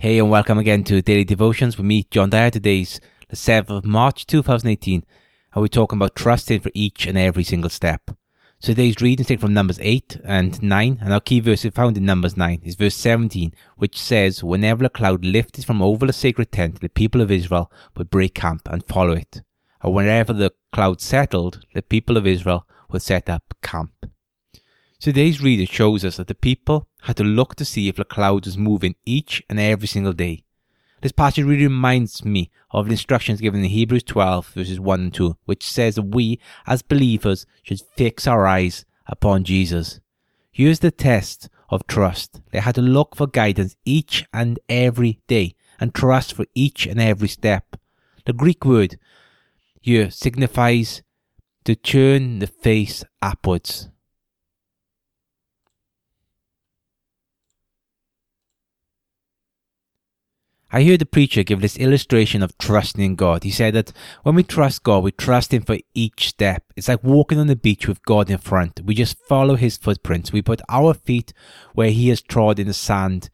Hey, and welcome again to Daily Devotions with me, John Dyer. Today's the 7th of March 2018, and we're talking about trusting for each and every single step. So today's reading is taken from Numbers 8 and 9, and our key verse is found in Numbers 9 is verse 17, which says, Whenever a cloud lifted from over the sacred tent, the people of Israel would break camp and follow it. And whenever the cloud settled, the people of Israel would set up camp. Today's reading shows us that the people had to look to see if the cloud was moving each and every single day. This passage really reminds me of the instructions given in Hebrews 12 verses 1 and 2, which says that we, as believers, should fix our eyes upon Jesus. Here's the test of trust. They had to look for guidance each and every day and trust for each and every step. The Greek word here signifies to turn the face upwards. I heard the preacher give this illustration of trusting in God. He said that when we trust God, we trust Him for each step. It's like walking on the beach with God in front. We just follow His footprints. We put our feet where He has trod in the sand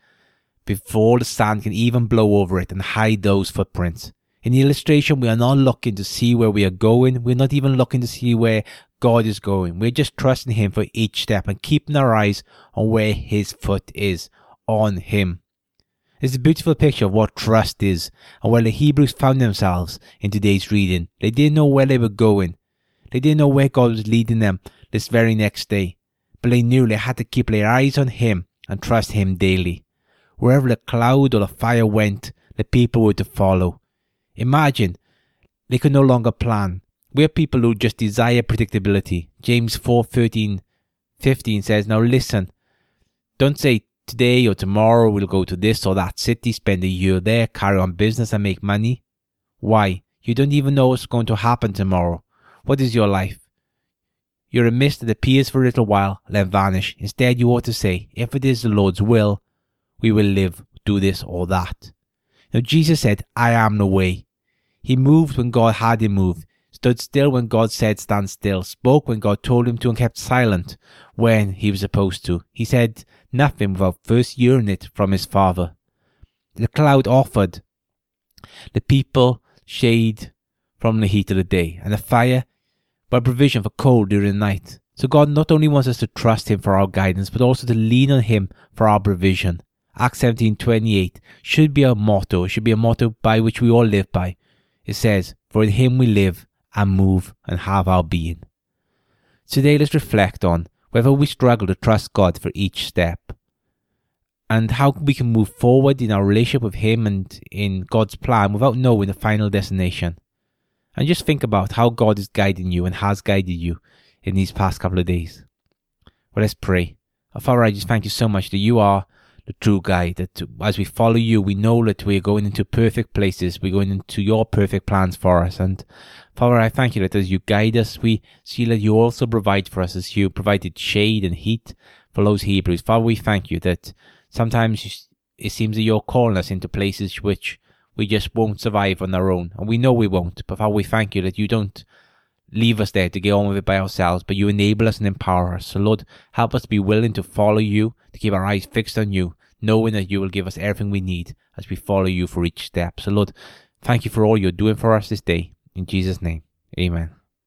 before the sand can even blow over it and hide those footprints. In the illustration, we are not looking to see where we are going. We're not even looking to see where God is going. We're just trusting Him for each step and keeping our eyes on where His foot is, on Him. It's a beautiful picture of what trust is, and where the Hebrews found themselves in today's reading. They didn't know where they were going. They didn't know where God was leading them this very next day. But they knew they had to keep their eyes on Him and trust Him daily. Wherever the cloud or the fire went, the people were to follow. Imagine they could no longer plan. We're people who just desire predictability. James 4 13, 15 says, Now listen, don't say today or tomorrow we'll go to this or that city, spend a year there, carry on business and make money? Why? You don't even know what's going to happen tomorrow. What is your life? You're a mist that appears for a little while, then vanish. Instead, you ought to say, if it is the Lord's will, we will live, do this or that. Now, Jesus said, I am the way. He moved when God had him move, stood still when God said stand still, spoke when God told him to, and kept silent when he was supposed to. He said nothing without first hearing it from his Father. The cloud offered the people shade from the heat of the day, and the fire by provision for cold during the night. So God not only wants us to trust Him for our guidance, but also to lean on Him for our provision. Acts 17:28 should be our motto. It should be a motto by which we all live by. It says, "For in Him we live and move and have our being." Today, let's reflect on whether we struggle to trust God for each step and how we can move forward in our relationship with Him and in God's plan without knowing the final destination. And just think about how God is guiding you and has guided you in these past couple of days. Well, let's pray. Father, I just thank you so much that you are the true guide. That as we follow you, we know that we are going into perfect places. We're going into your perfect plans for us. And Father, I thank you that as you guide us, we see that you also provide for us as you provided shade and heat for those Hebrews. Father, we thank you that sometimes it seems that you're calling us into places which we just won't survive on our own. And we know we won't. But Father, we thank you that you don't leave us there to get on with it by ourselves, but you enable us and empower us. So, Lord, help us to be willing to follow you, to keep our eyes fixed on you, knowing that you will give us everything we need as we follow you for each step. So, Lord, thank you for all you're doing for us this day. In Jesus' name, amen.